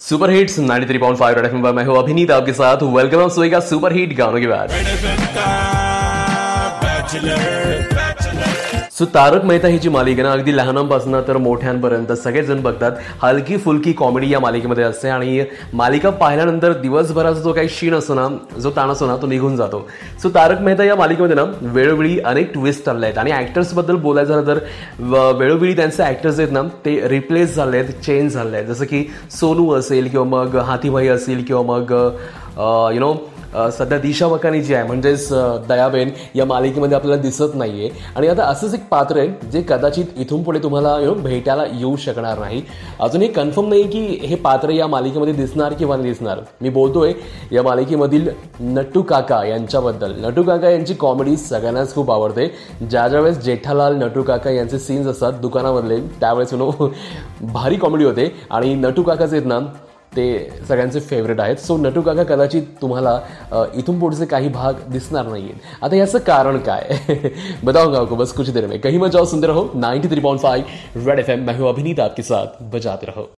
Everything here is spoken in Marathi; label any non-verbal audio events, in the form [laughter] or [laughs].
सुपर हिट्स 93.5 रेड एफएम पर मैं हूं अभिनीत आपके साथ। वेलकम हम सुबह का सुपर हिट गानों के बाद सो तारक मेहता ही जी मालिका ना अगदी लहानांपासून तर मोठ्यांपर्यंत सगळेजण बघतात. हलकी फुलकी कॉमेडी या मालिकेमध्ये असते आणि मालिका पाहिल्यानंतर दिवसभराचा जो काही शीण असतो ना जो ताण असतो ना तो निघून जातो. सो तारक मेहता या मालिकेमध्ये ना वेळोवेळी अनेक ट्विस्ट आले आहेत. आणि ॲक्टर्सबद्दल बोलायचं झालं तर व- वेळोवेळी त्यांचे ॲक्टर्स आहेत ना ते रिप्लेस झाले आहेत चेंज झाले आहेत. जसं की सोनू असेल किंवा मग हाथीभाई असेल किंवा मग यु नो सध्या दिशा वकानी जी आहे म्हणजेच दयाबेन या मालिकेमध्ये आपल्याला दिसत नाही आहे आणि आता असंच एक पात्र आहे जे कदाचित इथून पुढे तुम्हाला यु भेटायला येऊ शकणार नाही. अजून हे कन्फर्म नाही की हे पात्र या मालिकेमध्ये दिसणार किंवा नाही दिसणार. मी बोलतोय या मालिकेमधील नट्टू काका यांच्याबद्दल. नटू काका यांची कॉमेडी सगळ्यांनाच खूप आवडते. ज्या ज्या वेळेस जेठालाल नटू काका यांचे सीन्स असतात दुकानामधले त्यावेळेस यु नो [laughs] भारी कॉमेडी होते. आणि नटू काकाचे आहेत ना ते सगळ्यांचे फेवरेट आहेत. सो नटू काका कदाचित तुम्हाला इथून पुढचे काही भाग दिसणार नाहीये आता याचं कारण काय? [laughs] बताओ आपको बस कुछ देर में. कहीं मजाओ सुंदर रहो. 93.5 रेड एफएम मैं हूं अभिनीत आपके साथ बजाते रहो.